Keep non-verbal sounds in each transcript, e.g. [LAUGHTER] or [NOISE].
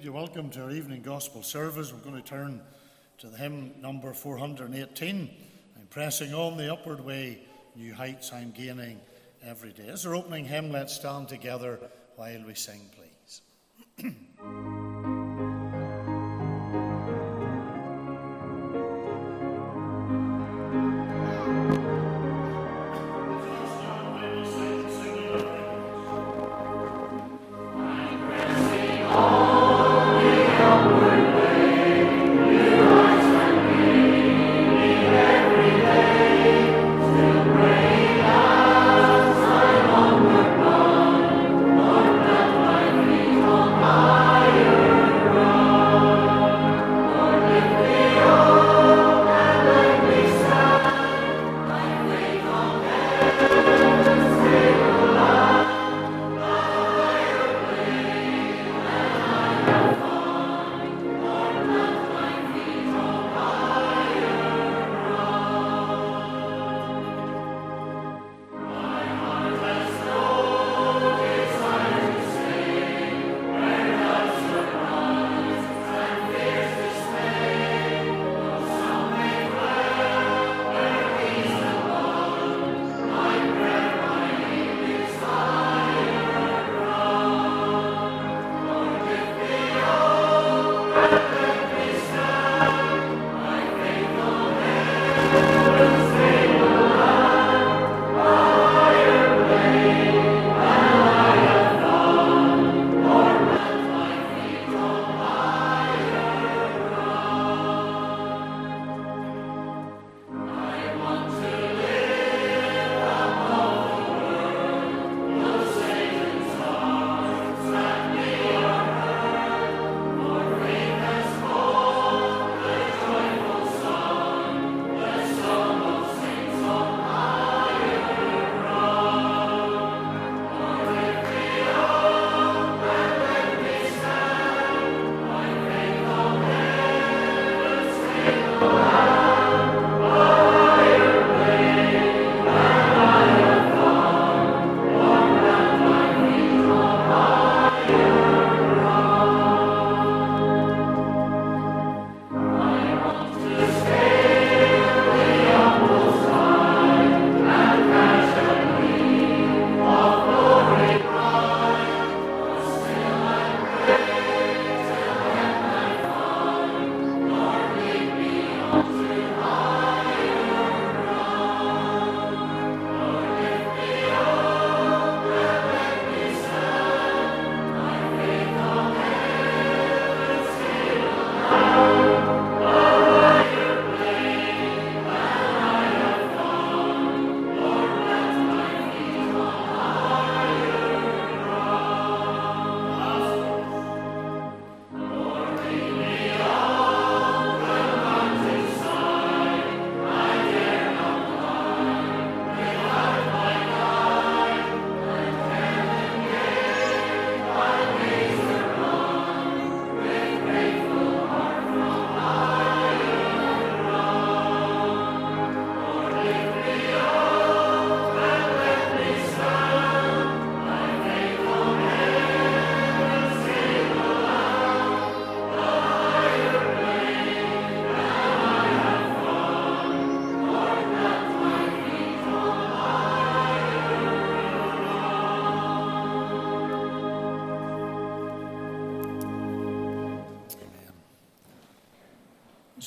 You're welcome to our evening gospel service. We're going to turn to the hymn number 418. I'm pressing on the upward way, new heights I'm gaining every day. As our opening hymn, let's stand together while we sing,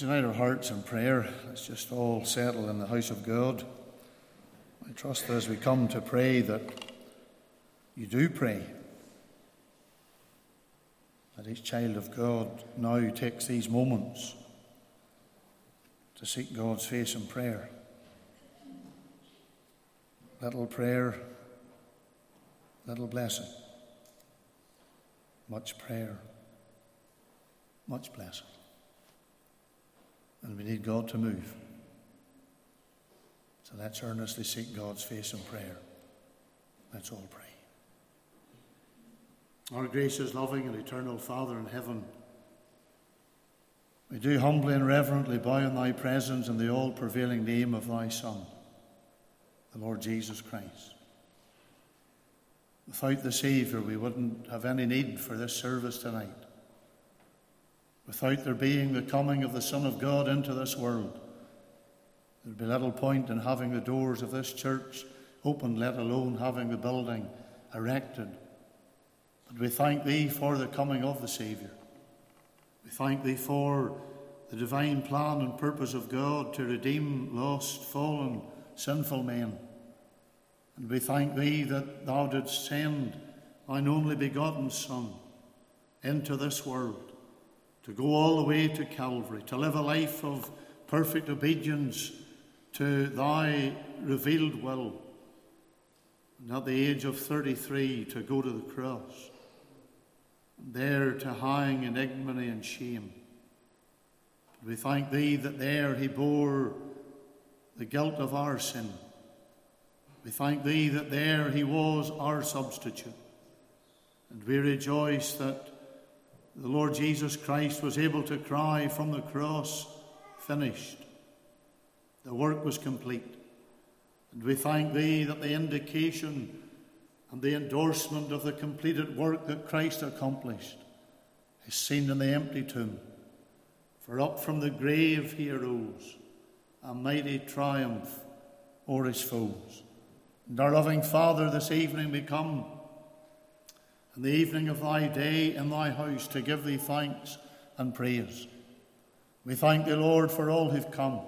unite our hearts in prayer. Let's just all settle in the house of God. I trust as we come to pray that you do pray. That each child of God now takes these moments to seek God's face in prayer. Little prayer, little blessing. Much prayer, much blessing. And we need God to move. So let's earnestly seek God's face in prayer. Let's all pray. Our gracious, loving, and eternal Father in heaven, we do humbly and reverently bow in thy presence in the all prevailing name of thy Son, the Lord Jesus Christ. Without the Saviour, we wouldn't have any need for this service tonight. Without there being the coming of the Son of God into this world, there'd be little point in having the doors of this church open, let alone having the building erected. But we thank Thee for the coming of the Saviour. We thank Thee for the divine plan and purpose of God to redeem lost, fallen, sinful men. And we thank Thee that Thou didst send Thine only begotten Son into this world to go all the way to Calvary, to live a life of perfect obedience to Thy revealed will, and at the age of 33 to go to the cross, there to hang in ignominy and shame. But We thank Thee that there He bore the guilt of our sin. We thank Thee that there He was our substitute. And we rejoice that the Lord Jesus Christ was able to cry from the cross, Finished. The work was complete. And we thank Thee that the indication and the endorsement of the completed work that Christ accomplished is seen in the empty tomb. For up from the grave he arose, a mighty triumph o'er his foes. And our loving Father, this evening we come in the evening of thy day in thy house to give thee thanks and praise. We thank thee, Lord, for all who've come.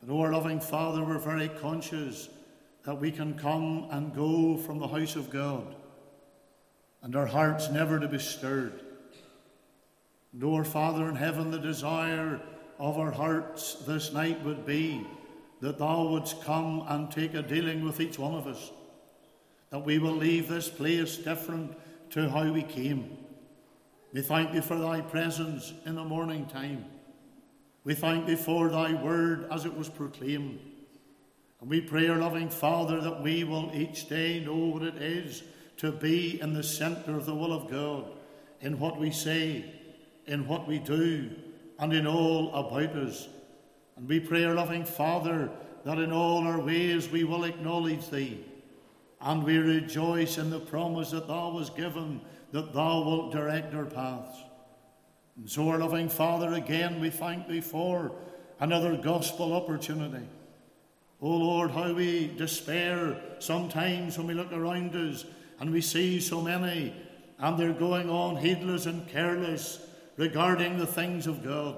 But, O our loving Father, we're very conscious that we can come and go from the house of God, and our hearts never to be stirred. And, O our Father in heaven, the desire of our hearts this night would be that Thou wouldst come and take a dealing with each one of us that we will leave this place different to how we came. We thank thee for thy presence in the morning time. We thank thee for thy word as it was proclaimed. And we pray, our loving Father, that we will each day know what it is to be in the centre of the will of God, in what we say, in what we do, and in all about us. And we pray, our loving Father, that in all our ways we will acknowledge thee and we rejoice in the promise that thou was given that thou wilt direct our paths. And so, our loving Father, again we thank thee for another gospel opportunity. O oh Lord, how we despair sometimes when we look around us and we see so many and they're going on heedless and careless regarding the things of God.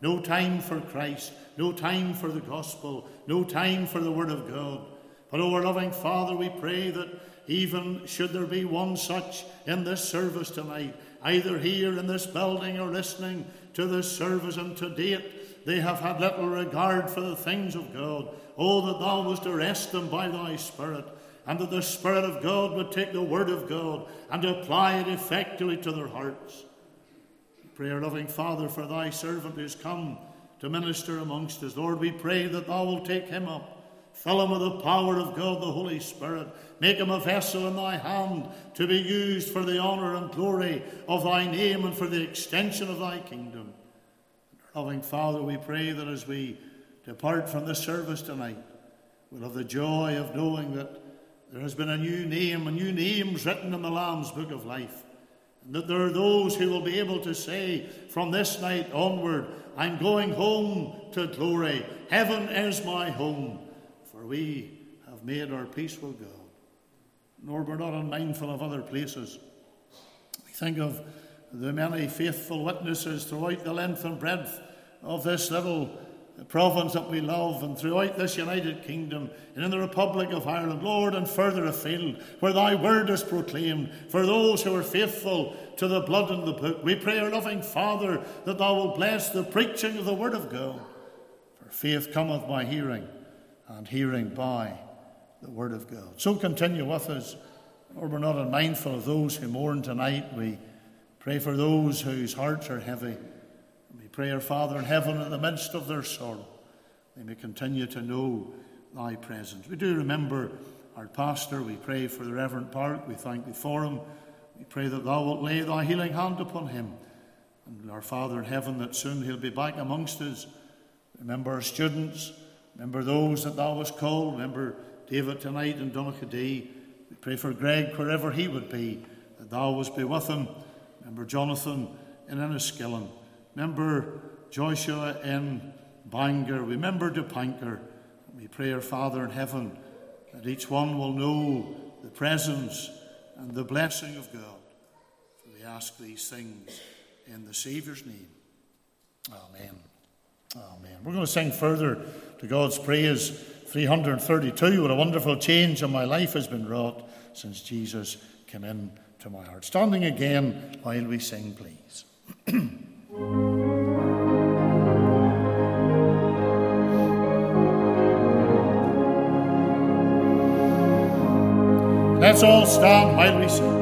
No time for Christ, no time for the gospel, no time for the Word of God. But, O our loving Father, we pray that even should there be one such in this service tonight, either here in this building or listening to this service, and to date they have had little regard for the things of God. Oh, that thou wouldst arrest them by thy Spirit, and that the Spirit of God would take the Word of God and apply it effectively to their hearts. Pray, our loving Father, for thy servant who has come to minister amongst us. Lord, we pray that thou wilt take him up Fill him with the power of God, the Holy Spirit. Make him a vessel in thy hand to be used for the honour and glory of thy name and for the extension of thy kingdom. Loving Father, we pray that as we depart from this service tonight, we'll have the joy of knowing that there has been a new name, a new names written in the Lamb's book of life. And that there are those who will be able to say from this night onward, I'm going home to glory. Heaven is my home for we have made our peace with God. Nor we're not unmindful of other places. We think of the many faithful witnesses throughout the length and breadth of this little province that we love and throughout this United Kingdom and in the Republic of Ireland, Lord, and further afield, where thy word is proclaimed, for those who are faithful to the blood and the book. We pray, our loving Father, that thou wilt bless the preaching of the word of God. For faith cometh by hearing, and hearing by the Word of God. So continue with us, or we're not unmindful of those who mourn tonight. We pray for those whose hearts are heavy. We pray, our Father in heaven, in the midst of their sorrow, they may continue to know thy presence. We do remember our pastor. We pray for the Reverend Park. We thank thee for him. We pray that thou wilt lay thy healing hand upon him. And our Father in heaven, that soon he'll be back amongst us. Remember our students. Remember those that thou hast called. Remember David tonight in Donaghadee. We pray for Greg wherever he would be, that thou wouldst be with him. Remember Jonathan in Enniskillen. Remember Joshua in Bangor. Remember Duppankar. We pray, our Father in heaven, that each one will know the presence and the blessing of God. For we ask these things in the Saviour's name. Amen. Amen. We're going to sing further to God's praise 332. What a wonderful change in my life has been wrought since Jesus came in to my heart. Standing again while we sing, please. [CLEARS THROAT] Let's all stand while we sing.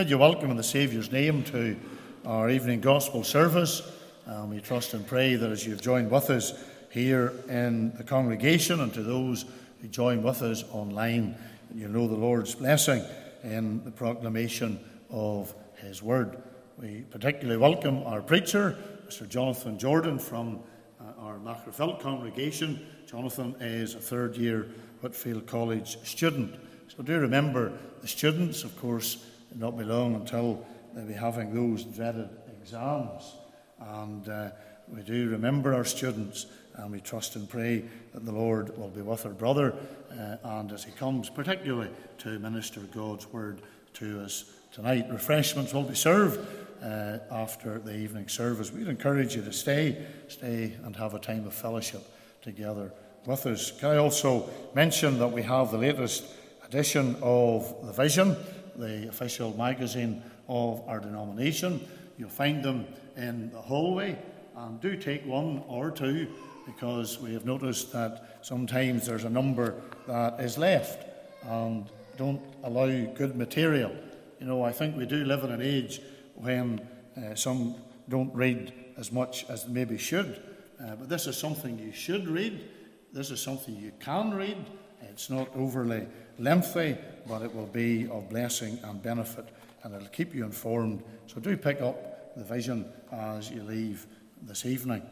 Bid you welcome in the Saviour's name to our evening gospel service. And we trust and pray that as you've joined with us here in the congregation and to those who join with us online, you'll know the Lord's blessing in the proclamation of His word. We particularly welcome our preacher, Mr. Jonathan Jordan from uh, our Magherafelt congregation. Jonathan is a third year Whitefield College student. So do remember the students, of course, not be long until they'll be having those dreaded exams. And uh, we do remember our students and we trust and pray that the Lord will be with our brother uh, and as he comes, particularly to minister God's word to us tonight. Refreshments will be served uh, after the evening service. We'd encourage you to stay, stay and have a time of fellowship together with us. Can I also mention that we have the latest edition of The Vision, the official magazine of our denomination. You'll find them in the hallway, and do take one or two because we have noticed that sometimes there's a number that is left and don't allow good material. You know, I think we do live in an age when uh, some don't read as much as they maybe should. Uh, but this is something you should read. This is something you can read. It's not overly lengthy, but it will be of blessing and benefit, and it'll keep you informed. So do pick up the vision as you leave this evening.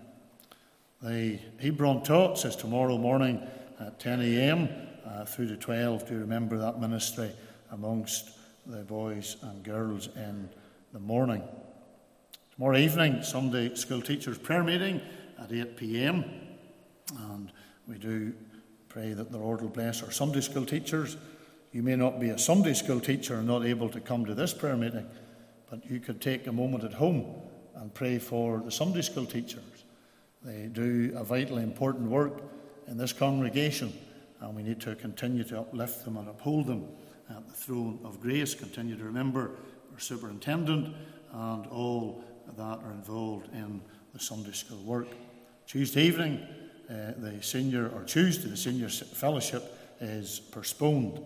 The Hebron Tots is tomorrow morning at 10 a.m. Uh, through to 12. Do remember that ministry amongst the boys and girls in the morning. Tomorrow evening, Sunday school teachers' prayer meeting at 8 pm. And we do pray that the Lord will bless our Sunday school teachers. You may not be a Sunday school teacher and not able to come to this prayer meeting, but you could take a moment at home and pray for the Sunday school teachers. They do a vitally important work in this congregation, and we need to continue to uplift them and uphold them at the throne of grace. Continue to remember our superintendent and all that are involved in the Sunday school work. Tuesday evening, uh, the senior, or Tuesday, the senior fellowship is postponed.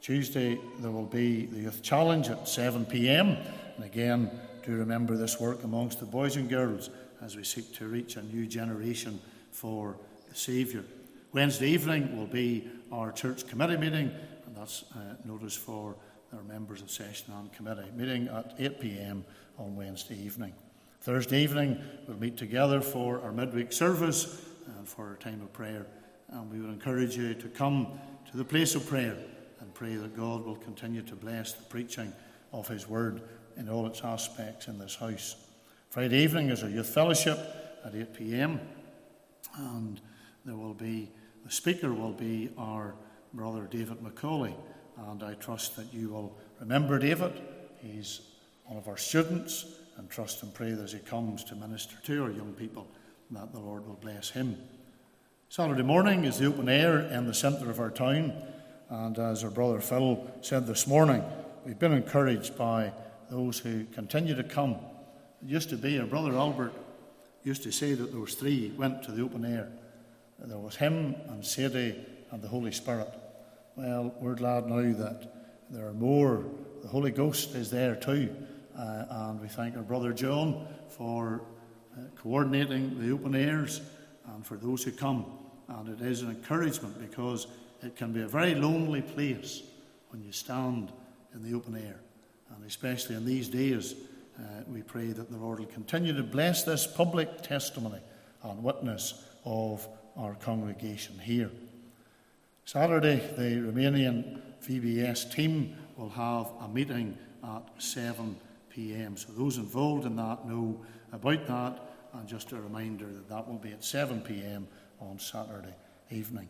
Tuesday, there will be the Youth Challenge at 7 pm. And again, do remember this work amongst the boys and girls as we seek to reach a new generation for the Saviour. Wednesday evening will be our church committee meeting, and that's uh, notice for our members of session and committee, meeting at 8 pm on Wednesday evening. Thursday evening, we'll meet together for our midweek service and for a time of prayer. And we would encourage you to come to the place of prayer and pray that God will continue to bless the preaching of His Word in all its aspects in this house. Friday evening is our youth fellowship at 8 pm, and there will be the speaker will be our brother David Macaulay, and I trust that you will remember David. He's one of our students, and trust and pray that as he comes to minister to our young people, that the Lord will bless him. Saturday morning is the open air in the centre of our town, and as our brother Phil said this morning, we've been encouraged by those who continue to come. It used to be our brother Albert used to say that was three went to the open air. There was him and Sadie and the Holy Spirit. Well, we're glad now that there are more. The Holy Ghost is there too. Uh, and we thank our brother John for coordinating the open airs and for those who come. And it is an encouragement because it can be a very lonely place when you stand in the open air. And especially in these days, uh, we pray that the Lord will continue to bless this public testimony and witness of our congregation here. Saturday, the Romanian VBS team will have a meeting at 7 pm. So those involved in that know about that, and just a reminder that that will be at 7 pm on Saturday evening.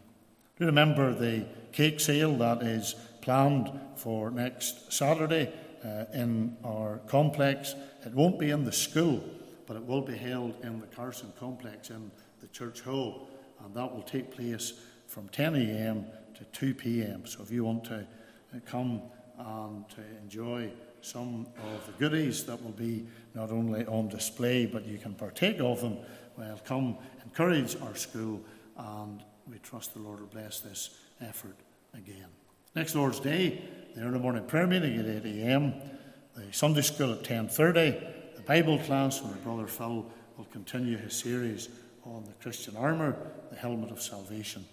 Do remember the cake sale that is planned for next Saturday uh, in our complex. It won't be in the school, but it will be held in the Carson complex in the church hall, and that will take place from 10 a.m. to 2 p.m. So if you want to uh, come and to enjoy some of the goodies that will be not only on display, but you can partake of them. Well, come encourage our school, and we trust the Lord will bless this effort again. Next Lord's Day, the early morning prayer meeting at 8 a.m., the Sunday school at 10.30, the Bible class, where Brother Phil will continue his series on the Christian armour, the helmet of salvation.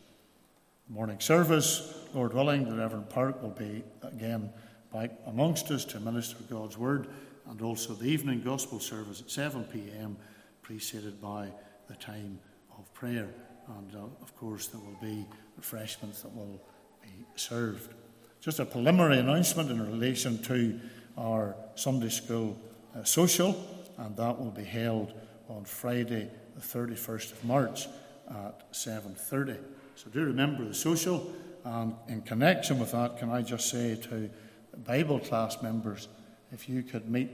Morning service, Lord willing, the Reverend Park will be again back amongst us to minister God's word, and also the evening gospel service at 7 pm, preceded by the time of prayer. And uh, of course, there will be refreshments that will be served. Just a preliminary announcement in relation to our Sunday school uh, social, and that will be held on Friday, the 31st of March at 7:30. So do remember the social, and in connection with that, can I just say to Bible class members, if you could meet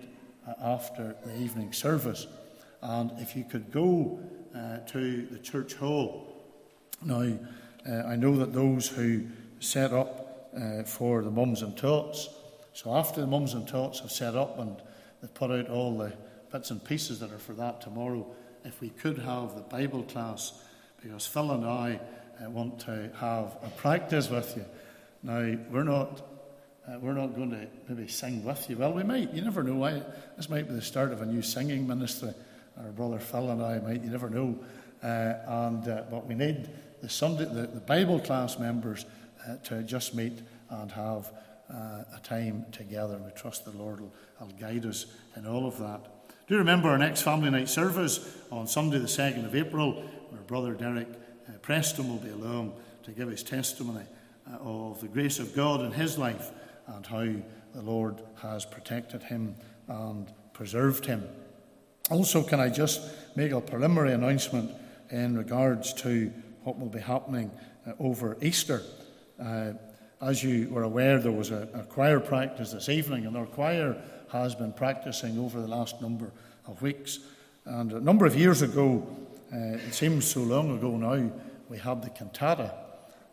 uh, after the evening service. And if you could go uh, to the church hall. Now, uh, I know that those who set up uh, for the mums and tots, so after the mums and tots have set up and they've put out all the bits and pieces that are for that tomorrow, if we could have the Bible class, because Phil and I uh, want to have a practice with you. Now, we're not. Uh, we're not going to maybe sing with you. Well, we might. You never know. I, this might be the start of a new singing ministry. Our brother Phil and I might. You never know. Uh, and uh, but we need the Sunday, the, the Bible class members uh, to just meet and have uh, a time together. We trust the Lord will, will guide us in all of that. Do remember our next family night service on Sunday, the 2nd of April, where Brother Derek uh, Preston will be along to give his testimony of the grace of God in his life and how the Lord has protected him and preserved him. Also, can I just make a preliminary announcement in regards to what will be happening uh, over Easter? Uh, as you were aware, there was a, a choir practice this evening, and our choir has been practicing over the last number of weeks. And a number of years ago, uh, it seems so long ago now, we had the cantata,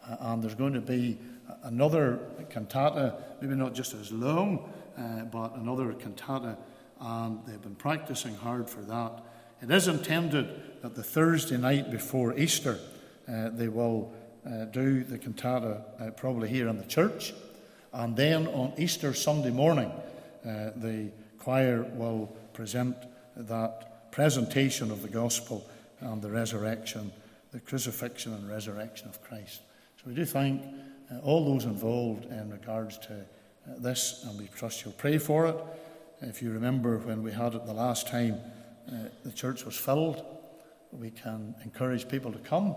uh, and there's going to be another cantata, maybe not just as long, uh, but another cantata, and they've been practicing hard for that. It is intended that the Thursday night before Easter, uh, they will uh, do the cantata uh, probably here in the church, and then on Easter Sunday morning, uh, the choir will present that presentation of the gospel and the resurrection, the crucifixion and resurrection of Christ. So we do thank uh, all those involved in regards to uh, this, and we trust you'll pray for it. If you remember when we had it the last time, uh, the church was filled. We can encourage people to come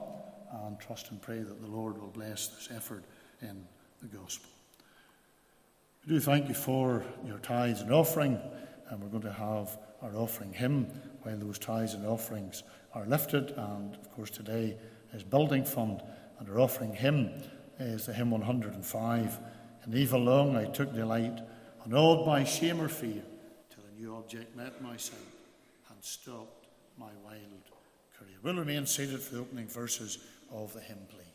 and trust and pray that the Lord will bless this effort in the gospel. We do thank you for your tithes and offering, and we're going to have our offering hymn while those tithes and offerings are lifted. And of course, today is Building Fund, and our offering hymn Eh, is the hymn 105. In evil long I took delight, unawed by shame or fear, till a new object met my sight and stopped my wild career. We'll remain seated for the opening verses of the hymn, please.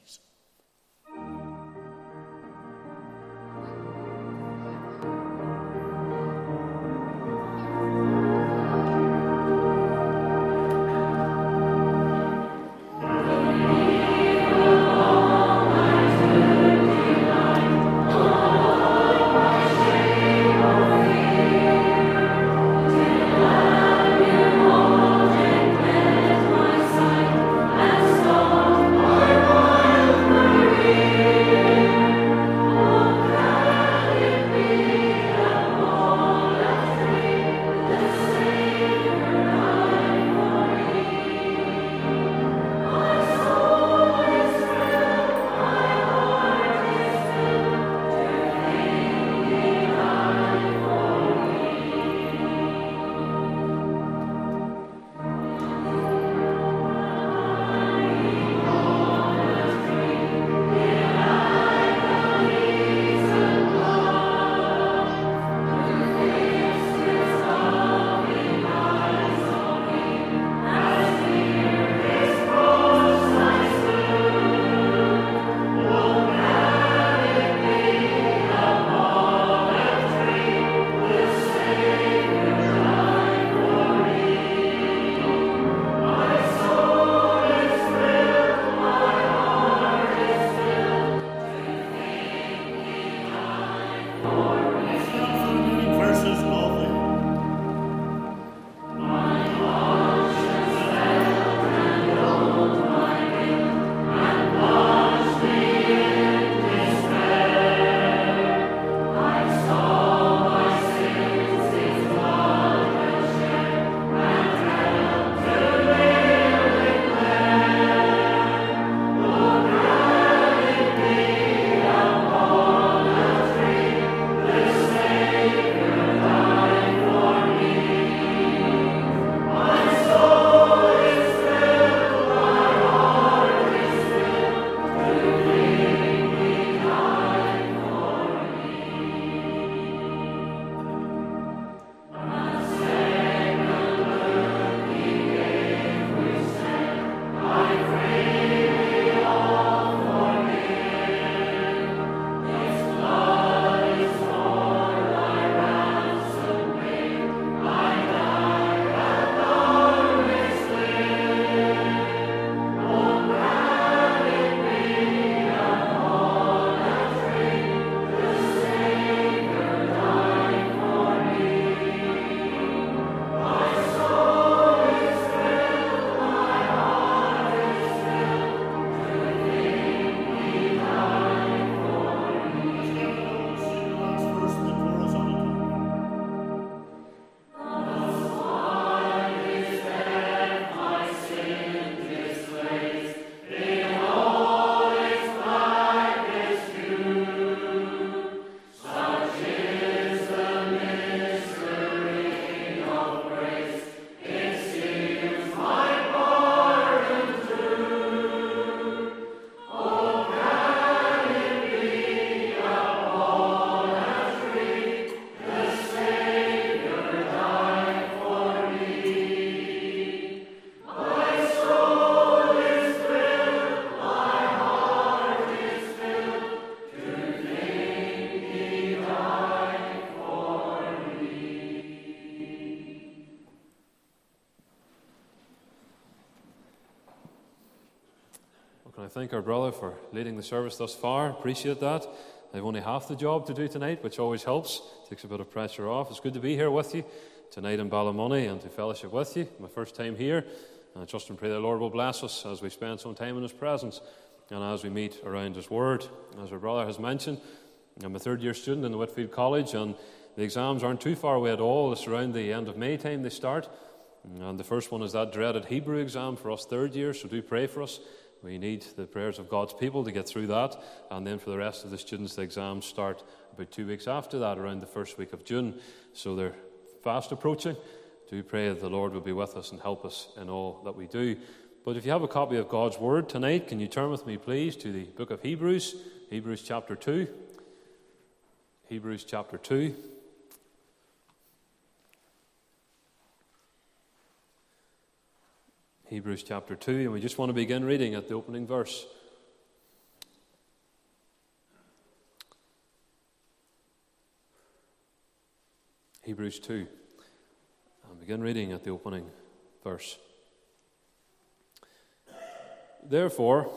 Our brother for leading the service thus far. Appreciate that. I've only half the job to do tonight, which always helps. Takes a bit of pressure off. It's good to be here with you tonight in Ballymoney and to fellowship with you. My first time here. And I trust and pray the Lord will bless us as we spend some time in His presence and as we meet around His Word. As our brother has mentioned, I'm a third year student in the Whitefield College, and the exams aren't too far away at all. It's around the end of May time they start. And the first one is that dreaded Hebrew exam for us third year, so do pray for us. We need the prayers of God's people to get through that. And then for the rest of the students, the exams start about two weeks after that, around the first week of June. So they're fast approaching. Do pray that the Lord will be with us and help us in all that we do. But if you have a copy of God's Word tonight, can you turn with me, please, to the book of Hebrews, Hebrews chapter 2. Hebrews chapter 2. Hebrews chapter 2, and we just want to begin reading at the opening verse. Hebrews 2, and begin reading at the opening verse. Therefore,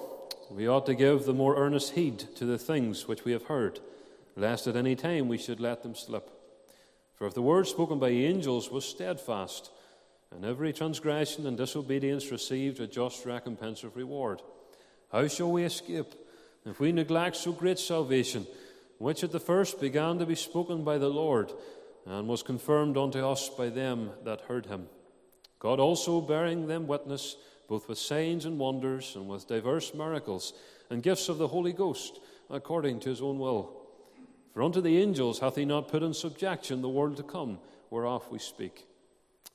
we ought to give the more earnest heed to the things which we have heard, lest at any time we should let them slip. For if the word spoken by angels was steadfast, and every transgression and disobedience received a just recompense of reward. How shall we escape if we neglect so great salvation, which at the first began to be spoken by the Lord, and was confirmed unto us by them that heard him? God also bearing them witness, both with signs and wonders, and with diverse miracles, and gifts of the Holy Ghost, according to his own will. For unto the angels hath he not put in subjection the world to come, whereof we speak.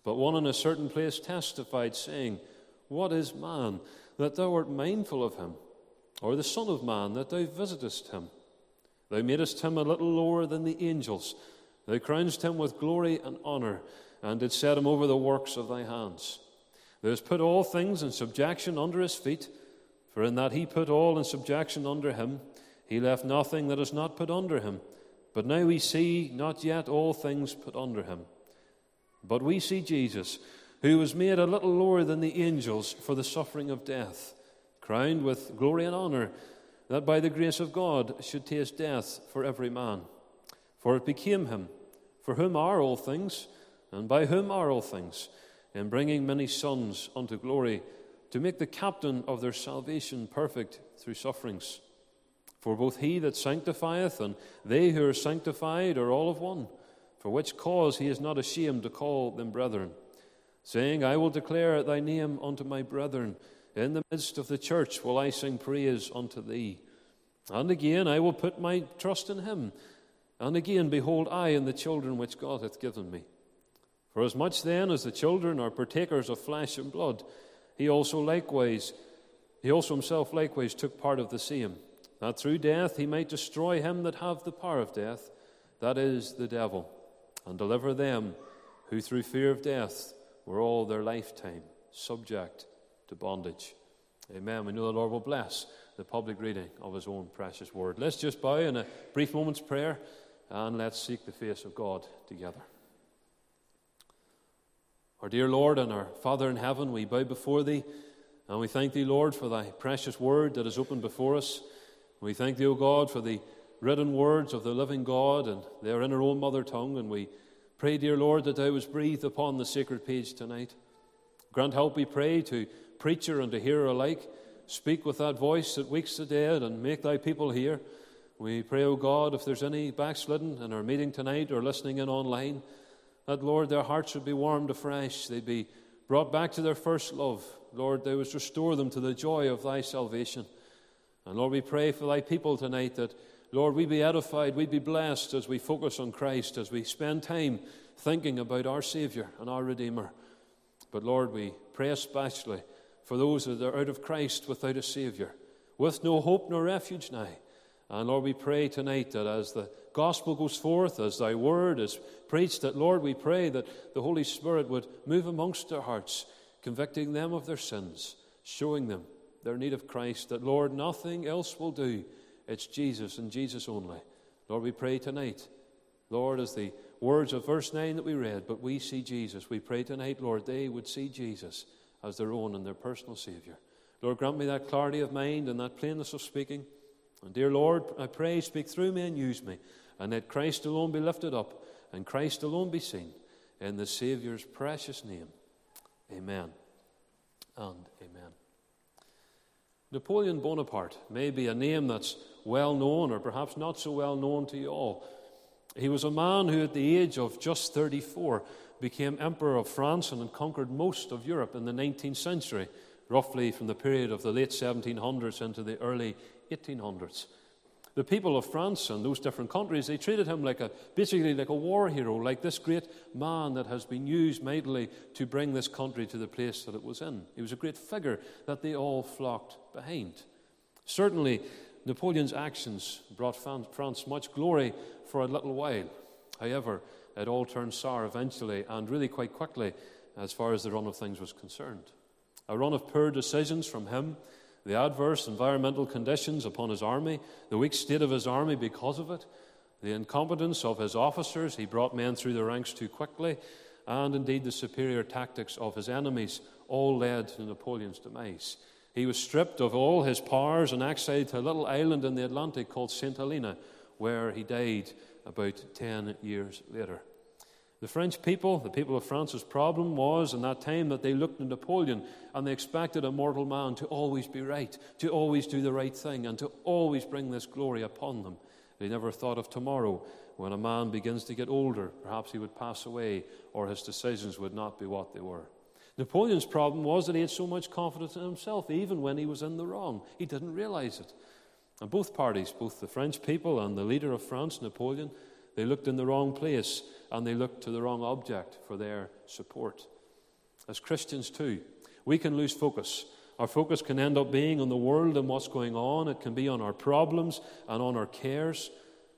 But one in a certain place testified, saying, What is man that thou art mindful of him? Or the Son of Man that thou visitest him? Thou madest him a little lower than the angels. Thou crownedst him with glory and honour, and didst set him over the works of thy hands. Thou hast put all things in subjection under his feet, for in that he put all in subjection under him, he left nothing that is not put under him. But now we see not yet all things put under him. But we see Jesus, who was made a little lower than the angels for the suffering of death, crowned with glory and honor, that by the grace of God should taste death for every man. For it became him, for whom are all things, and by whom are all things, in bringing many sons unto glory, to make the captain of their salvation perfect through sufferings. For both he that sanctifieth and they who are sanctified are all of one for which cause he is not ashamed to call them brethren, saying, I will declare thy name unto my brethren. In the midst of the church will I sing praise unto thee. And again, I will put my trust in him. And again, behold, I and the children which God hath given me. For as much then as the children are partakers of flesh and blood, he also likewise, he also himself likewise took part of the same, that through death he might destroy him that have the power of death, that is, the devil and deliver them who through fear of death were all their lifetime subject to bondage. Amen. We know the Lord will bless the public reading of his own precious word. Let's just bow in a brief moment's prayer and let's seek the face of God together. Our dear Lord and our Father in heaven, we bow before thee and we thank thee, Lord, for thy precious word that is open before us. We thank thee, O God, for the written words of the living God, and they are in our own mother tongue. And we pray, dear Lord, that thou was breathed upon the sacred page tonight. Grant help, we pray, to preacher and to hearer alike. Speak with that voice that wakes the dead and make thy people hear. We pray, O God, if there's any backslidden in our meeting tonight or listening in online, that, Lord, their hearts would be warmed afresh. They'd be brought back to their first love. Lord, thou would restore them to the joy of thy salvation. And Lord, we pray for thy people tonight that Lord, we be edified, we be blessed as we focus on Christ, as we spend time thinking about our Savior and our Redeemer. But Lord, we pray especially for those that are out of Christ without a Savior, with no hope nor refuge now. And Lord, we pray tonight that as the gospel goes forth, as thy word is preached, that Lord, we pray that the Holy Spirit would move amongst their hearts, convicting them of their sins, showing them their need of Christ, that Lord, nothing else will do it's Jesus and Jesus only. Lord, we pray tonight, Lord, as the words of verse 9 that we read, but we see Jesus. We pray tonight, Lord, they would see Jesus as their own and their personal Savior. Lord, grant me that clarity of mind and that plainness of speaking. And dear Lord, I pray, speak through me and use me, and let Christ alone be lifted up and Christ alone be seen. In the Saviour's precious name. Amen and amen. Napoleon Bonaparte may be a name that's well known or perhaps not so well known to you all. He was a man who, at the age of just 34, became Emperor of France and conquered most of Europe in the 19th century, roughly from the period of the late 1700s into the early 1800s the people of France and those different countries, they treated him like a, basically like a war hero, like this great man that has been used mightily to bring this country to the place that it was in. He was a great figure that they all flocked behind. Certainly, Napoleon's actions brought France much glory for a little while. However, it all turned sour eventually and really quite quickly as far as the run of things was concerned. A run of poor decisions from him the adverse environmental conditions upon his army, the weak state of his army because of it, the incompetence of his officers, he brought men through the ranks too quickly, and indeed the superior tactics of his enemies all led to Napoleon's demise. He was stripped of all his powers and exiled to a little island in the Atlantic called St. Helena, where he died about 10 years later. The French people, the people of France's problem was in that time that they looked to Napoleon and they expected a mortal man to always be right, to always do the right thing, and to always bring this glory upon them. They never thought of tomorrow when a man begins to get older. Perhaps he would pass away or his decisions would not be what they were. Napoleon's problem was that he had so much confidence in himself, even when he was in the wrong. He didn't realize it. And both parties, both the French people and the leader of France, Napoleon, they looked in the wrong place and they looked to the wrong object for their support. As Christians, too, we can lose focus. Our focus can end up being on the world and what's going on, it can be on our problems and on our cares.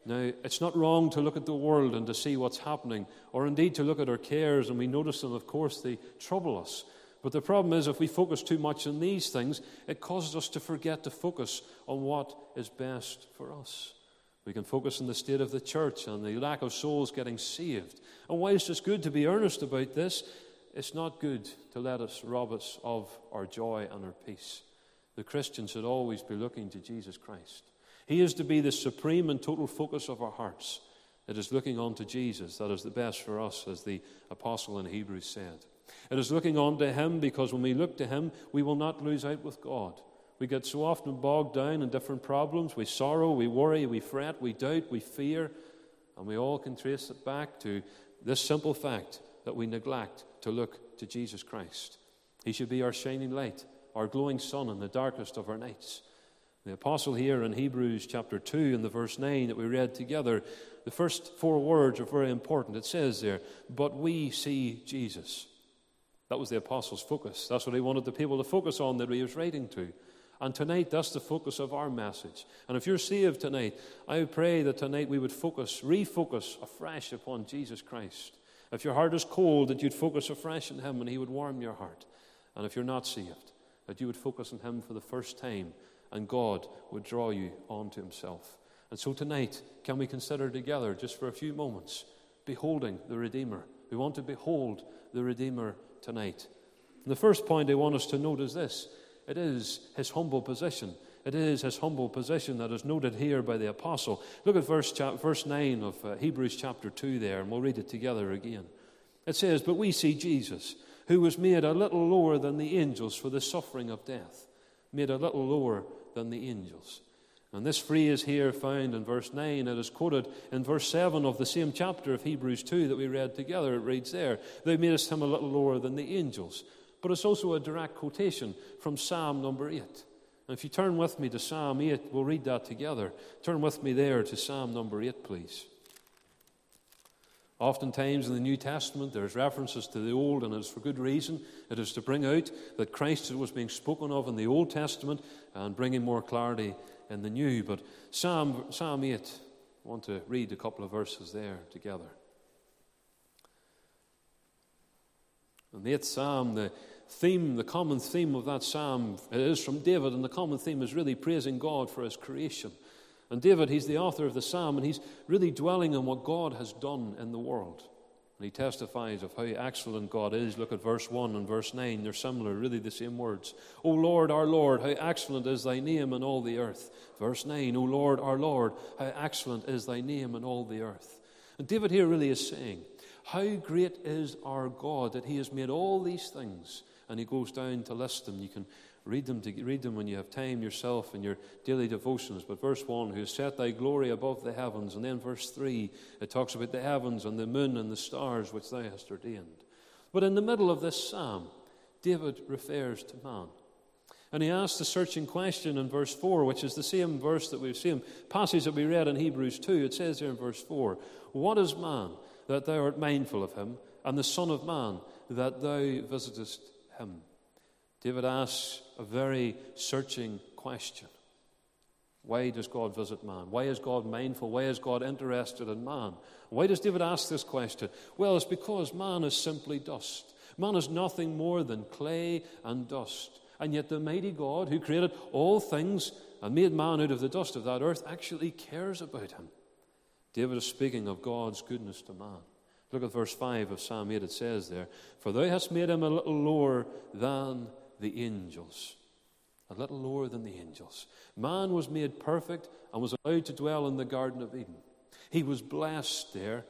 Now, it's not wrong to look at the world and to see what's happening, or indeed to look at our cares and we notice them, of course, they trouble us. But the problem is, if we focus too much on these things, it causes us to forget to focus on what is best for us. We can focus on the state of the church and the lack of souls getting saved. And whilst it's good to be earnest about this, it's not good to let us rob us of our joy and our peace. The Christian should always be looking to Jesus Christ. He is to be the supreme and total focus of our hearts. It is looking on to Jesus that is the best for us, as the apostle in Hebrews said. It is looking on to Him because when we look to Him, we will not lose out with God. We get so often bogged down in different problems. We sorrow, we worry, we fret, we doubt, we fear, and we all can trace it back to this simple fact that we neglect to look to Jesus Christ. He should be our shining light, our glowing sun in the darkest of our nights. The apostle here in Hebrews chapter 2 in the verse 9 that we read together, the first four words are very important. It says there, But we see Jesus. That was the apostle's focus. That's what he wanted the people to focus on that he was writing to. And tonight, that's the focus of our message. And if you're saved tonight, I pray that tonight we would focus, refocus afresh upon Jesus Christ. If your heart is cold, that you'd focus afresh on Him and He would warm your heart. And if you're not saved, that you would focus on Him for the first time and God would draw you onto Himself. And so tonight, can we consider together, just for a few moments, beholding the Redeemer? We want to behold the Redeemer tonight. And the first point I want us to note is this it is his humble position. It is his humble position that is noted here by the apostle. Look at verse, verse 9 of uh, Hebrews chapter 2 there, and we'll read it together again. It says, But we see Jesus, who was made a little lower than the angels for the suffering of death, made a little lower than the angels. And this phrase here found in verse 9, it is quoted in verse 7 of the same chapter of Hebrews 2 that we read together. It reads there, They made us him a little lower than the angels but it's also a direct quotation from Psalm number 8. And if you turn with me to Psalm 8, we'll read that together. Turn with me there to Psalm number 8, please. Oftentimes in the New Testament, there's references to the Old, and it's for good reason. It is to bring out that Christ was being spoken of in the Old Testament and bringing more clarity in the New. But Psalm, Psalm 8, I want to read a couple of verses there together. And the eighth Psalm, the theme, the common theme of that psalm it is from David, and the common theme is really praising God for his creation. And David, he's the author of the psalm, and he's really dwelling on what God has done in the world. And he testifies of how excellent God is. Look at verse 1 and verse 9. They're similar, really the same words. O Lord, our Lord, how excellent is thy name in all the earth. Verse 9, O Lord, our Lord, how excellent is thy name in all the earth. And David here really is saying, How great is our God that he has made all these things. And he goes down to list them. You can Read them, to, read them when you have time yourself in your daily devotions. But verse 1, who set thy glory above the heavens. And then verse 3, it talks about the heavens and the moon and the stars which thou hast ordained. But in the middle of this psalm, David refers to man. And he asks the searching question in verse 4, which is the same verse that we've seen, passage that we read in Hebrews 2. It says here in verse 4, What is man that thou art mindful of him, and the Son of Man that thou visitest him? David asks a very searching question. Why does God visit man? Why is God mindful? Why is God interested in man? Why does David ask this question? Well, it's because man is simply dust. Man is nothing more than clay and dust. And yet, the mighty God who created all things and made man out of the dust of that earth actually cares about him. David is speaking of God's goodness to man. Look at verse 5 of Psalm 8. It says there, For thou hast made him a little lower than the angels. A little lower than the angels. Man was made perfect and was allowed to dwell in the Garden of Eden. He was blessed there,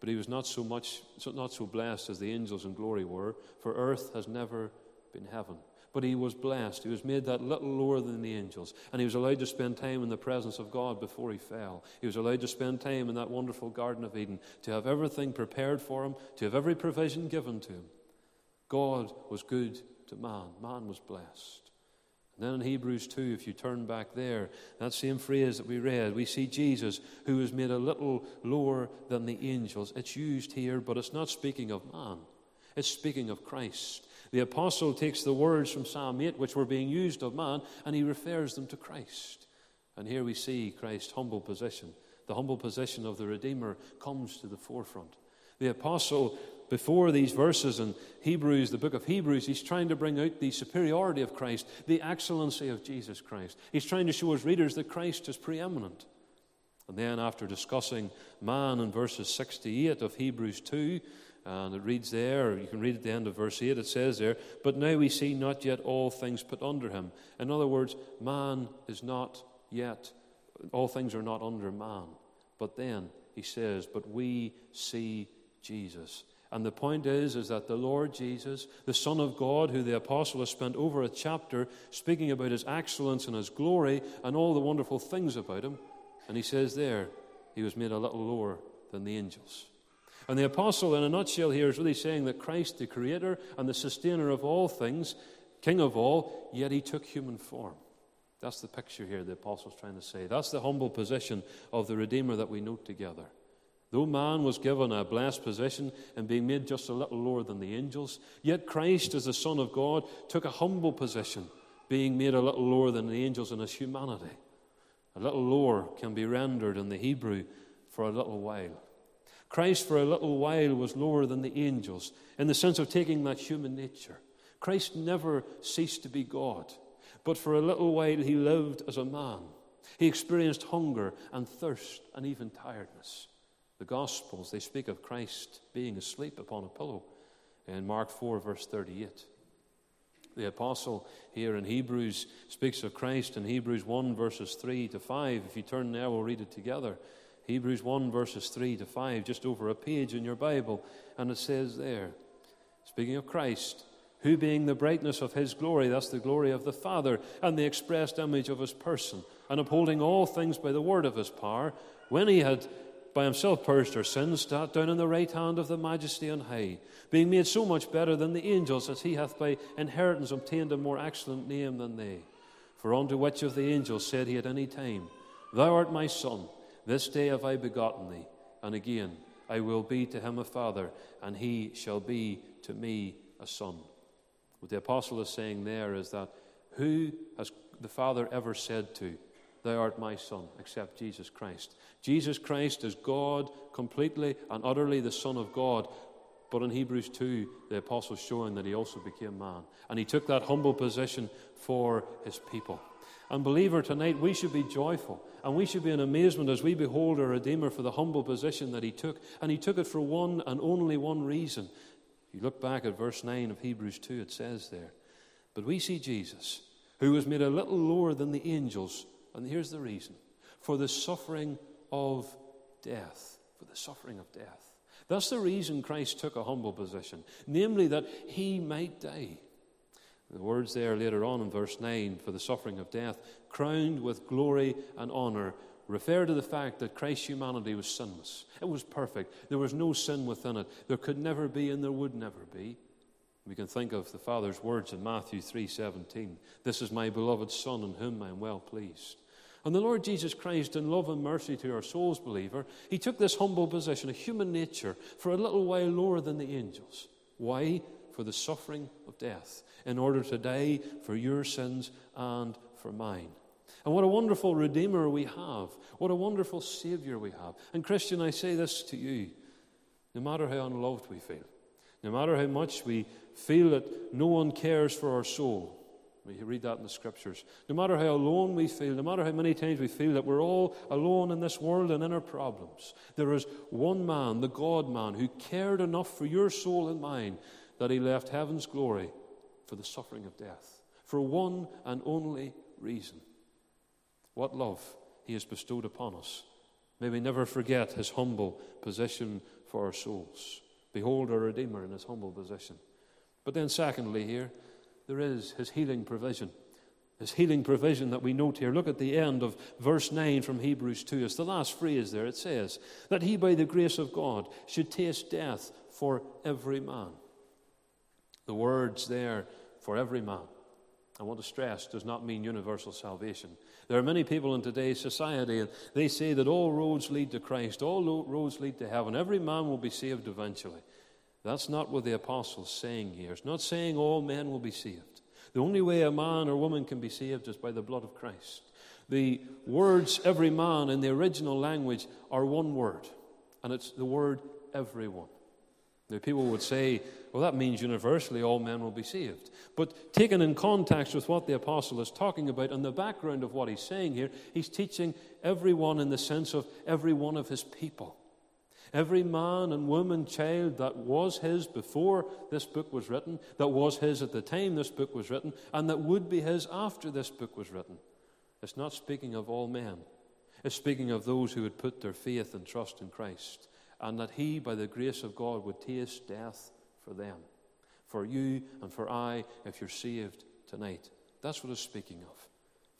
but he was not so much not so blessed as the angels in glory were, for earth has never been heaven. But he was blessed. He was made that little lower than the angels. And he was allowed to spend time in the presence of God before he fell. He was allowed to spend time in that wonderful Garden of Eden, to have everything prepared for him, to have every provision given to him. God was good to man. Man was blessed. And then in Hebrews 2, if you turn back there, that same phrase that we read, we see Jesus who was made a little lower than the angels. It's used here, but it's not speaking of man, it's speaking of Christ. The apostle takes the words from Psalm 8, which were being used of man, and he refers them to Christ. And here we see Christ's humble position. The humble position of the Redeemer comes to the forefront. The apostle before these verses in Hebrews, the book of Hebrews, he's trying to bring out the superiority of Christ, the excellency of Jesus Christ. He's trying to show his readers that Christ is preeminent. And then, after discussing man in verses 68 of Hebrews 2, and it reads there, you can read at the end of verse 8, it says there, But now we see not yet all things put under him. In other words, man is not yet, all things are not under man. But then he says, But we see Jesus. And the point is, is that the Lord Jesus, the Son of God, who the apostle has spent over a chapter speaking about his excellence and his glory and all the wonderful things about him, and he says there, he was made a little lower than the angels. And the apostle, in a nutshell, here is really saying that Christ, the creator and the sustainer of all things, king of all, yet he took human form. That's the picture here the apostle's trying to say. That's the humble position of the Redeemer that we note together. Though man was given a blessed position and being made just a little lower than the angels, yet Christ, as the Son of God, took a humble position, being made a little lower than the angels in his humanity. A little lower can be rendered in the Hebrew for a little while. Christ, for a little while, was lower than the angels in the sense of taking that human nature. Christ never ceased to be God, but for a little while he lived as a man. He experienced hunger and thirst and even tiredness. The Gospels, they speak of Christ being asleep upon a pillow in Mark 4, verse 38. The apostle here in Hebrews speaks of Christ in Hebrews 1, verses 3 to 5. If you turn there, we'll read it together. Hebrews 1, verses 3 to 5, just over a page in your Bible. And it says there, speaking of Christ, who being the brightness of his glory, that's the glory of the Father, and the expressed image of his person, and upholding all things by the word of his power, when he had by himself purged our sins, sat down on the right hand of the majesty on high, being made so much better than the angels, as he hath by inheritance obtained a more excellent name than they. For unto which of the angels said he at any time, Thou art my son, this day have I begotten thee. And again, I will be to him a father, and he shall be to me a son. What the apostle is saying there is that who has the Father ever said to, Thou art my Son, except Jesus Christ. Jesus Christ is God completely and utterly the Son of God. But in Hebrews 2, the apostle's showing that he also became man. And he took that humble position for his people. And, believer, tonight we should be joyful and we should be in amazement as we behold our Redeemer for the humble position that he took. And he took it for one and only one reason. If you look back at verse 9 of Hebrews 2, it says there, But we see Jesus, who was made a little lower than the angels. And here's the reason for the suffering of death. For the suffering of death. That's the reason Christ took a humble position, namely that he might die. The words there later on in verse 9 for the suffering of death, crowned with glory and honor, refer to the fact that Christ's humanity was sinless. It was perfect. There was no sin within it. There could never be and there would never be. We can think of the Father's words in Matthew 3:17. This is my beloved Son in whom I am well pleased. And the Lord Jesus Christ, in love and mercy to our souls, believer, he took this humble position, a human nature, for a little while lower than the angels. Why? For the suffering of death in order to die for your sins and for mine. And what a wonderful Redeemer we have. What a wonderful Savior we have. And, Christian, I say this to you no matter how unloved we feel, no matter how much we feel that no one cares for our soul, we read that in the scriptures. No matter how alone we feel, no matter how many times we feel that we're all alone in this world and in our problems, there is one man, the God man, who cared enough for your soul and mine that he left heaven's glory for the suffering of death, for one and only reason. What love he has bestowed upon us. May we never forget his humble position for our souls. Behold our Redeemer in his humble position. But then, secondly, here, there is his healing provision. His healing provision that we note here. Look at the end of verse 9 from Hebrews 2. It's the last phrase there. It says, That he, by the grace of God, should taste death for every man. The words there, for every man, I want to stress, does not mean universal salvation. There are many people in today's society, and they say that all roads lead to Christ, all roads lead to heaven. Every man will be saved eventually. That's not what the apostle's saying here. It's not saying all men will be saved. The only way a man or woman can be saved is by the blood of Christ. The words every man in the original language are one word, and it's the word everyone. Now, people would say, well, that means universally all men will be saved. But taken in context with what the apostle is talking about and the background of what he's saying here, he's teaching everyone in the sense of every one of his people. Every man and woman, child that was his before this book was written, that was his at the time this book was written, and that would be his after this book was written. It's not speaking of all men, it's speaking of those who had put their faith and trust in Christ and that he, by the grace of God, would taste death for them, for you and for I, if you're saved tonight. That's what it's speaking of.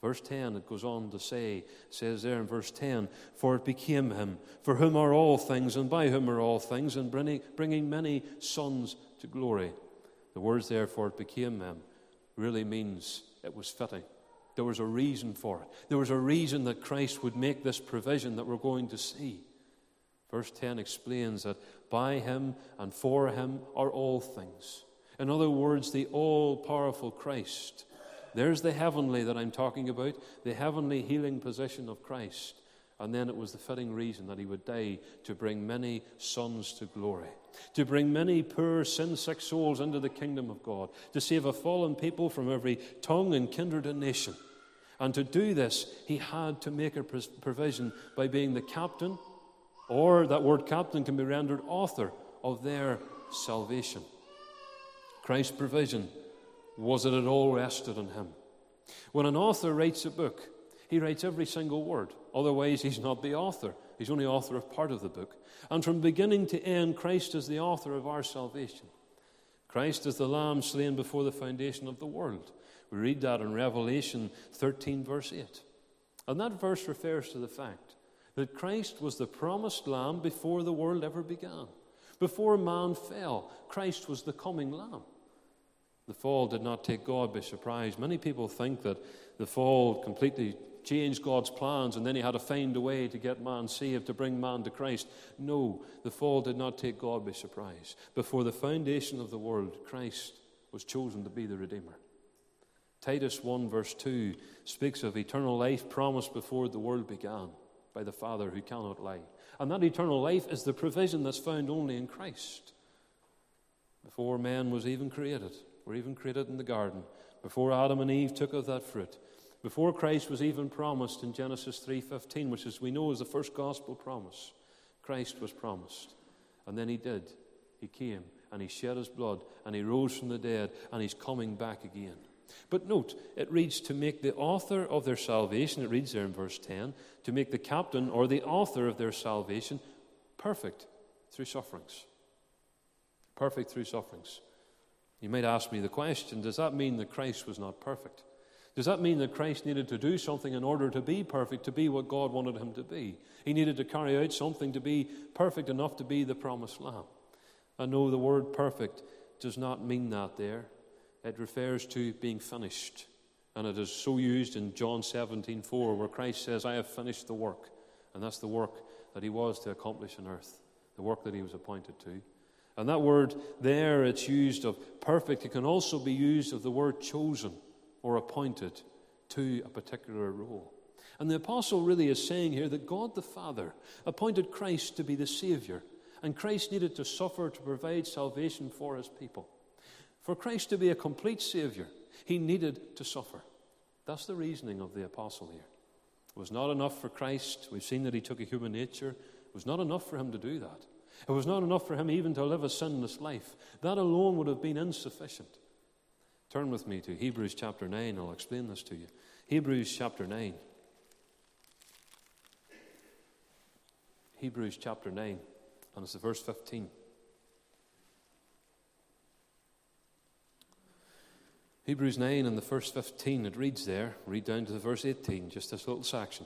Verse 10, it goes on to say, says there in verse 10, For it became him, for whom are all things, and by whom are all things, and bringing, many sons to glory. The words there, for it became him, really means it was fitting. There was a reason for it. There was a reason that Christ would make this provision that we're going to see. Verse 10 explains that by him and for him are all things. In other words, the all powerful Christ. There's the heavenly that I'm talking about, the heavenly healing position of Christ. And then it was the fitting reason that he would die to bring many sons to glory, to bring many poor, sin sick souls into the kingdom of God, to save a fallen people from every tongue and kindred and nation. And to do this, he had to make a provision by being the captain or that word captain can be rendered author of their salvation. Christ's provision was it all rested on him. When an author writes a book, he writes every single word. Otherwise, he's not the author. He's only author of part of the book. And from beginning to end, Christ is the author of our salvation. Christ is the Lamb slain before the foundation of the world. We read that in Revelation 13, verse 8. And that verse refers to the fact that Christ was the promised Lamb before the world ever began. Before man fell, Christ was the coming Lamb. The fall did not take God by surprise. Many people think that the fall completely changed God's plans and then he had to find a way to get man saved, to bring man to Christ. No, the fall did not take God by surprise. Before the foundation of the world, Christ was chosen to be the Redeemer. Titus 1, verse 2 speaks of eternal life promised before the world began by the Father who cannot lie. And that eternal life is the provision that's found only in Christ. Before man was even created, or even created in the garden, before Adam and Eve took of that fruit, Before Christ was even promised in Genesis 3:15, which as we know is the first gospel promise, Christ was promised. And then he did. He came and he shed his blood and he rose from the dead and he's coming back again. But note, it reads to make the author of their salvation, it reads there in verse 10, to make the captain or the author of their salvation perfect through sufferings. Perfect through sufferings. You might ask me the question does that mean that Christ was not perfect? Does that mean that Christ needed to do something in order to be perfect, to be what God wanted him to be? He needed to carry out something to be perfect enough to be the promised Lamb. I know the word perfect does not mean that there. It refers to being finished. And it is so used in John 17 4, where Christ says, I have finished the work. And that's the work that he was to accomplish on earth, the work that he was appointed to. And that word there, it's used of perfect. It can also be used of the word chosen or appointed to a particular role. And the apostle really is saying here that God the Father appointed Christ to be the Savior, and Christ needed to suffer to provide salvation for his people. For Christ to be a complete Savior, he needed to suffer. That's the reasoning of the apostle here. It was not enough for Christ. We've seen that he took a human nature. It was not enough for him to do that. It was not enough for him even to live a sinless life. That alone would have been insufficient. Turn with me to Hebrews chapter 9. I'll explain this to you. Hebrews chapter 9. Hebrews chapter 9, and it's the verse 15. Hebrews 9 and the first 15, it reads there, read down to the verse 18, just this little section.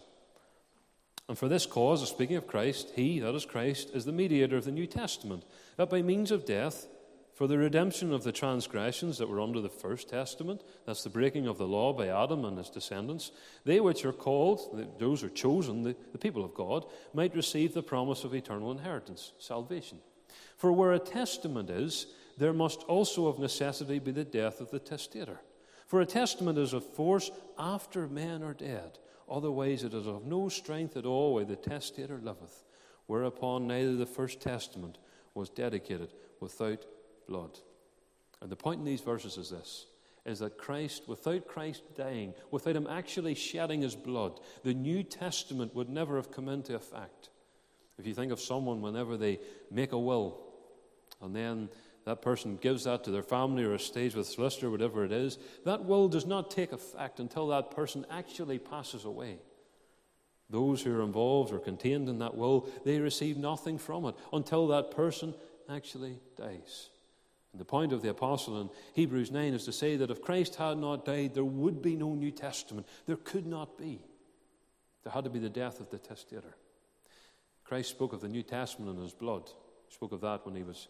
And for this cause, speaking of Christ, he, that is Christ, is the mediator of the New Testament, that by means of death, for the redemption of the transgressions that were under the first testament, that's the breaking of the law by Adam and his descendants, they which are called, those are chosen, the, the people of God, might receive the promise of eternal inheritance, salvation. For where a testament is, there must also of necessity be the death of the testator. For a testament is of force after men are dead. Otherwise, it is of no strength at all while the testator liveth. Whereupon neither the first testament was dedicated without blood. And the point in these verses is this is that Christ, without Christ dying, without him actually shedding his blood, the New Testament would never have come into effect. If you think of someone, whenever they make a will, and then that person gives that to their family or stays with solicitor, whatever it is, that will does not take effect until that person actually passes away. Those who are involved or contained in that will, they receive nothing from it until that person actually dies. And the point of the apostle in Hebrews 9 is to say that if Christ had not died, there would be no New Testament. There could not be. There had to be the death of the testator. Christ spoke of the New Testament in his blood. He spoke of that when he was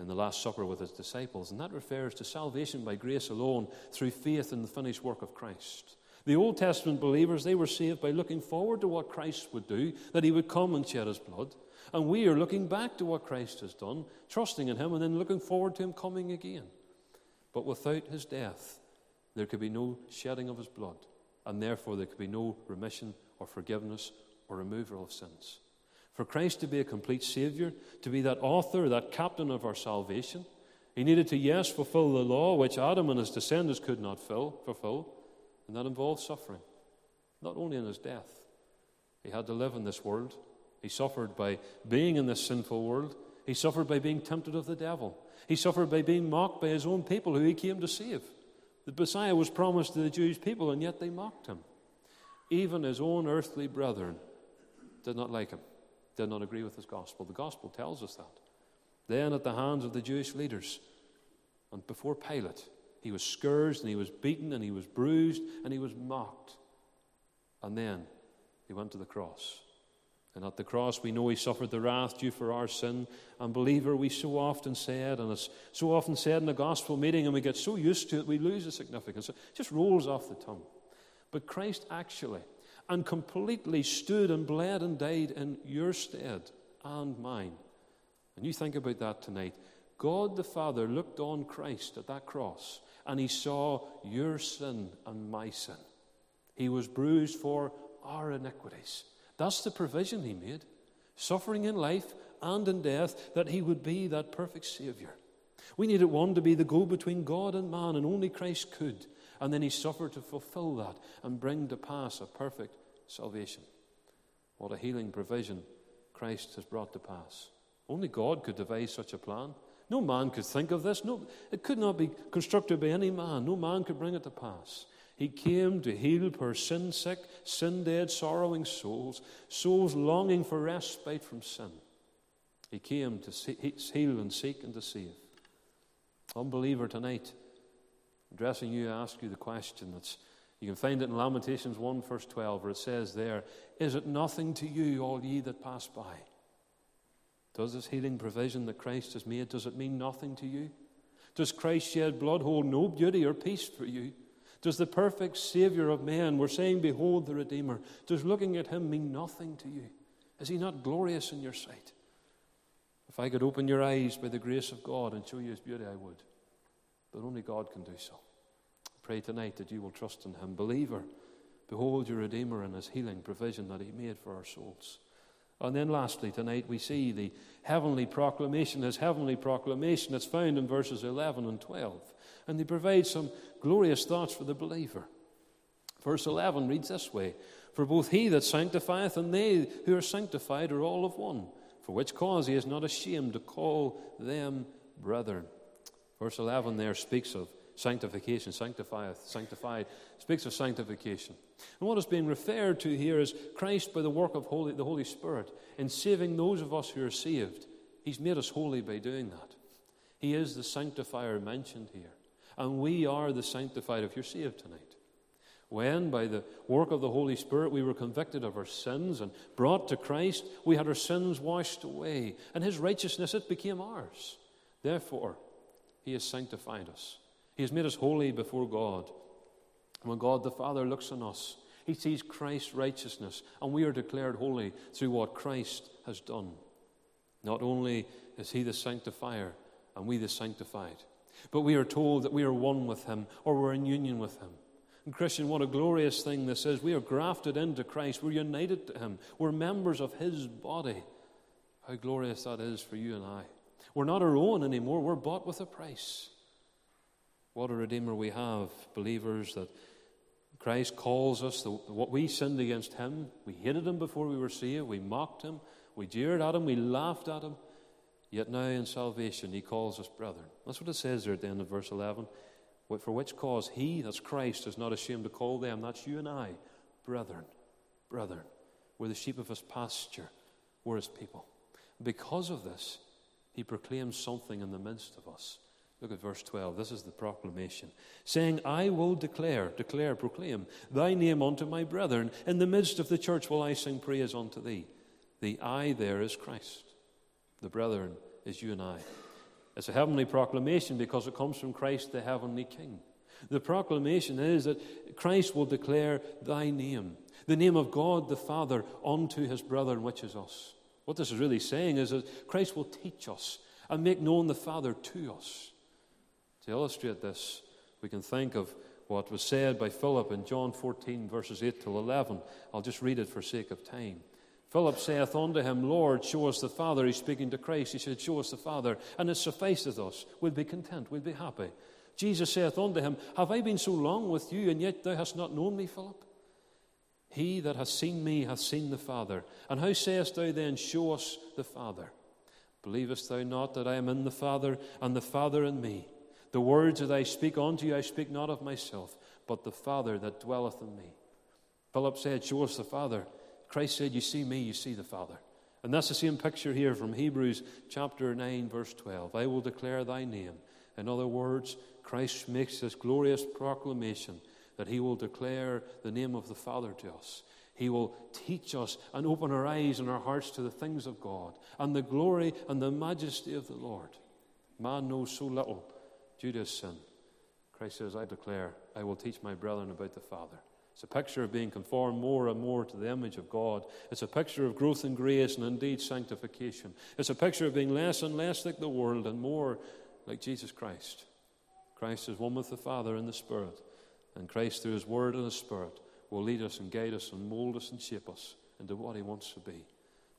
in the Last Supper with his disciples. And that refers to salvation by grace alone through faith in the finished work of Christ. The Old Testament believers, they were saved by looking forward to what Christ would do, that he would come and shed his blood. And we are looking back to what Christ has done, trusting in Him, and then looking forward to Him coming again. But without His death, there could be no shedding of His blood, and therefore there could be no remission or forgiveness or removal of sins. For Christ to be a complete Savior, to be that author, that captain of our salvation, He needed to, yes, fulfill the law which Adam and his descendants could not fill, fulfill, and that involved suffering, not only in His death. He had to live in this world he suffered by being in this sinful world. He suffered by being tempted of the devil. He suffered by being mocked by his own people who he came to save. The Messiah was promised to the Jewish people, and yet they mocked him. Even his own earthly brethren did not like him, did not agree with his gospel. The gospel tells us that. Then, at the hands of the Jewish leaders and before Pilate, he was scourged and he was beaten and he was bruised and he was mocked. And then he went to the cross. And at the cross, we know he suffered the wrath due for our sin. And, believer, we so often said, and it's so often said in a gospel meeting, and we get so used to it, we lose the significance. It just rolls off the tongue. But Christ actually and completely stood and bled and died in your stead and mine. And you think about that tonight. God the Father looked on Christ at that cross, and he saw your sin and my sin. He was bruised for our iniquities. That's the provision he made. Suffering in life and in death, that he would be that perfect Savior. We needed one to be the go between God and man, and only Christ could. And then he suffered to fulfill that and bring to pass a perfect salvation. What a healing provision Christ has brought to pass. Only God could devise such a plan. No man could think of this. No, it could not be constructed by any man. No man could bring it to pass. He came to heal poor sin sick, sin dead, sorrowing souls, souls longing for respite from sin. He came to heal and seek and to save. Unbeliever, tonight, addressing you, I ask you the question that's you can find it in Lamentations 1, verse 12, where it says there, Is it nothing to you, all ye that pass by? Does this healing provision that Christ has made, does it mean nothing to you? Does Christ shed blood hold no beauty or peace for you? Does the perfect Saviour of men, we're saying, Behold the Redeemer, does looking at him mean nothing to you? Is he not glorious in your sight? If I could open your eyes by the grace of God and show you his beauty, I would. But only God can do so. Pray tonight that you will trust in him. Believer, behold your Redeemer and his healing provision that he made for our souls. And then lastly, tonight we see the heavenly proclamation, his heavenly proclamation that's found in verses 11 and 12. And they provide some glorious thoughts for the believer. Verse 11 reads this way For both he that sanctifieth and they who are sanctified are all of one, for which cause he is not ashamed to call them brethren. Verse 11 there speaks of sanctification, sanctifieth, sanctified, speaks of sanctification. And what is being referred to here is Christ, by the work of Holy, the Holy Spirit, in saving those of us who are saved. He's made us holy by doing that. He is the sanctifier mentioned here. And we are the sanctified if you're saved tonight. When, by the work of the Holy Spirit, we were convicted of our sins and brought to Christ, we had our sins washed away, and His righteousness, it became ours. Therefore, He has sanctified us. He has made us holy before God. When God the Father looks on us, He sees Christ's righteousness, and we are declared holy through what Christ has done. Not only is He the sanctifier, and we the sanctified, but we are told that we are one with Him, or we're in union with Him. And Christian, what a glorious thing this is. We are grafted into Christ, we're united to Him, we're members of His body. How glorious that is for you and I. We're not our own anymore, we're bought with a price. What a Redeemer we have, believers, that Christ calls us, the, what we sinned against Him, we hated Him before we were saved, we mocked Him, we jeered at Him, we laughed at Him. Yet now in salvation, He calls us brethren. That's what it says there at the end of verse 11. For which cause He, that's Christ, is not ashamed to call them, that's you and I, brethren, brethren. We're the sheep of His pasture, we're His people. Because of this, He proclaims something in the midst of us Look at verse 12. This is the proclamation. Saying, I will declare, declare, proclaim thy name unto my brethren. In the midst of the church will I sing praise unto thee. The I there is Christ. The brethren is you and I. It's a heavenly proclamation because it comes from Christ, the heavenly King. The proclamation is that Christ will declare thy name, the name of God the Father, unto his brethren, which is us. What this is really saying is that Christ will teach us and make known the Father to us. To illustrate this, we can think of what was said by Philip in John 14, verses 8 to 11. I'll just read it for sake of time. Philip saith unto him, Lord, show us the Father. He's speaking to Christ. He said, Show us the Father, and it sufficeth us. We'll be content. We'll be happy. Jesus saith unto him, Have I been so long with you, and yet thou hast not known me, Philip? He that hath seen me hath seen the Father. And how sayest thou then, Show us the Father? Believest thou not that I am in the Father, and the Father in me? The words that I speak unto you, I speak not of myself, but the Father that dwelleth in me. Philip said, Show us the Father. Christ said, You see me, you see the Father. And that's the same picture here from Hebrews chapter 9, verse 12. I will declare thy name. In other words, Christ makes this glorious proclamation that he will declare the name of the Father to us. He will teach us and open our eyes and our hearts to the things of God and the glory and the majesty of the Lord. Man knows so little Judas' sin. Christ says, I declare, I will teach my brethren about the Father. It's a picture of being conformed more and more to the image of God. It's a picture of growth in grace and indeed sanctification. It's a picture of being less and less like the world and more like Jesus Christ. Christ is one with the Father in the Spirit, and Christ, through His Word and His Spirit, will lead us and guide us and mold us and shape us into what He wants to be.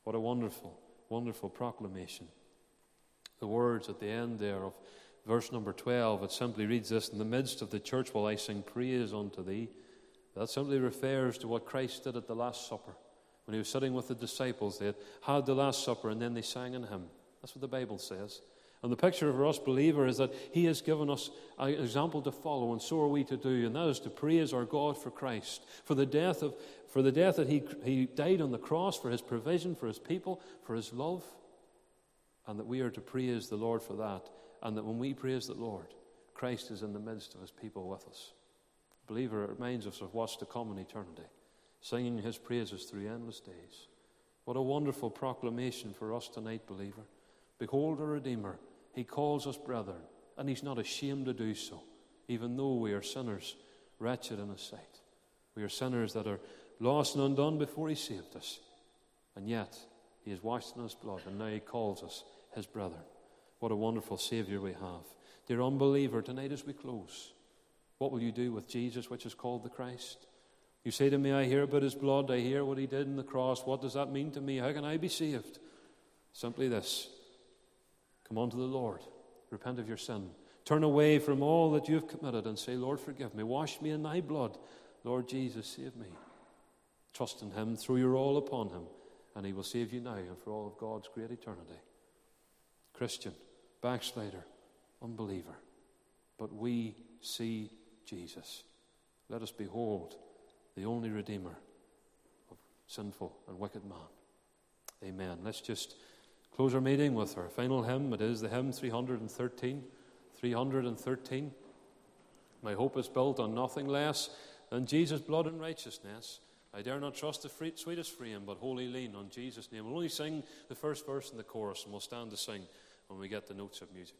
What a wonderful, wonderful proclamation. The words at the end there of verse number 12, it simply reads this In the midst of the church will I sing praise unto thee. That simply refers to what Christ did at the Last Supper. When he was sitting with the disciples, they had had the Last Supper and then they sang in hymn. That's what the Bible says. And the picture of us believer is that he has given us an example to follow, and so are we to do, and that is to praise our God for Christ, for the death of for the death that he, he died on the cross, for his provision, for his people, for his love, and that we are to praise the Lord for that, and that when we praise the Lord, Christ is in the midst of his people with us. Believer, it reminds us of what's to come in eternity, singing his praises through endless days. What a wonderful proclamation for us tonight, believer. Behold a Redeemer he calls us brethren, and He's not ashamed to do so, even though we are sinners, wretched in His sight. We are sinners that are lost and undone before He saved us. And yet, He has washed in His blood, and now He calls us His brethren. What a wonderful Savior we have. Dear unbeliever, tonight as we close, what will you do with Jesus, which is called the Christ? You say to me, I hear about His blood, I hear what He did in the cross. What does that mean to me? How can I be saved? Simply this Come unto the Lord. Repent of your sin. Turn away from all that you have committed and say, Lord, forgive me. Wash me in thy blood. Lord Jesus, save me. Trust in him. Throw your all upon him, and he will save you now and for all of God's great eternity. Christian, backslider, unbeliever. But we see Jesus. Let us behold the only Redeemer of sinful and wicked man. Amen. Let's just close our meeting with our final hymn. It is the hymn 313. 313. My hope is built on nothing less than Jesus' blood and righteousness. I dare not trust the free, sweetest frame, but wholly lean on Jesus' name. We'll only sing the first verse and the chorus, and we'll stand to sing when we get the notes of music.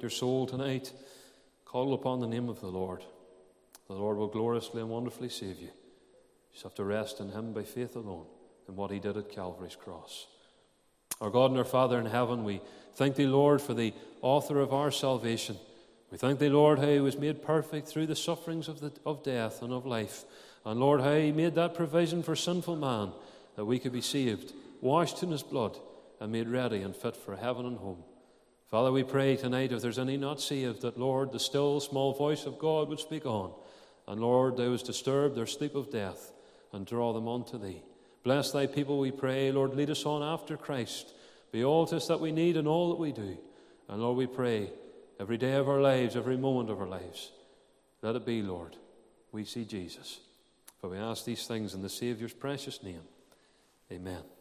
Your soul tonight, call upon the name of the Lord. The Lord will gloriously and wonderfully save you. You just have to rest in Him by faith alone in what He did at Calvary's cross. Our God and our Father in heaven, we thank Thee, Lord, for the author of our salvation. We thank Thee, Lord, how He was made perfect through the sufferings of, the, of death and of life. And Lord, how He made that provision for sinful man that we could be saved, washed in His blood, and made ready and fit for heaven and home. Father, we pray tonight if there's any not saved, that, Lord, the still small voice of God would speak on. And, Lord, those disturbed their sleep of death and draw them unto Thee. Bless Thy people, we pray. Lord, lead us on after Christ. Be all to us that we need and all that we do. And, Lord, we pray every day of our lives, every moment of our lives. Let it be, Lord. We see Jesus. For we ask these things in the Saviour's precious name. Amen.